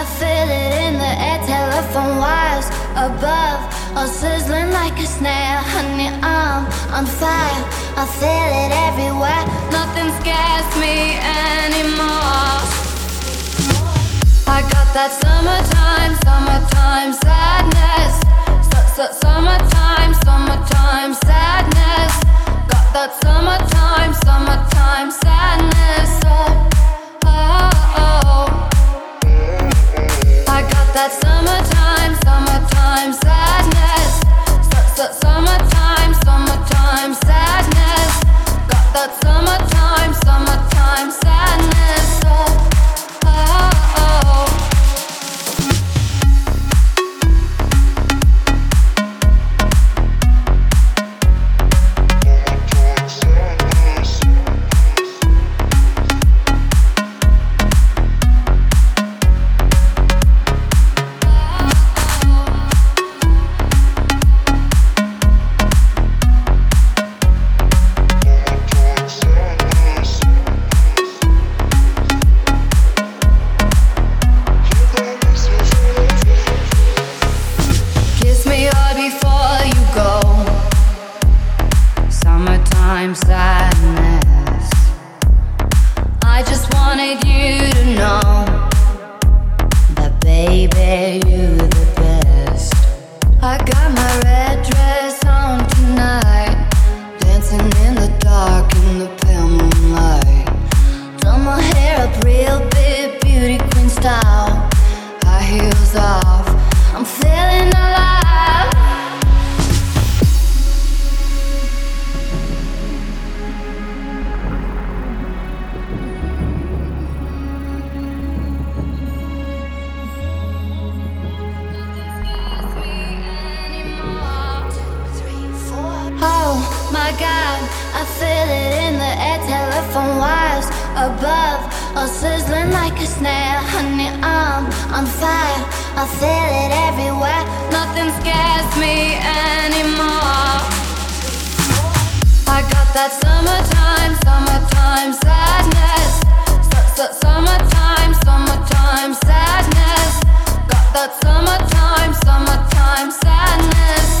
I feel it in the air, telephone wires above, all sizzling like a snare. Honey, I'm on fire. I feel it everywhere. Nothing scares me anymore. I got that summertime, summertime sadness. Summertime, summertime sadness. Got that summertime, summertime sadness. Oh. My I feel it in the air, telephone wires above, all sizzling like a snare. Honey, I'm on fire, I feel it everywhere. Nothing scares me anymore. I got that summertime, summertime sadness. Summertime, summertime sadness. Got that summertime, summertime sadness.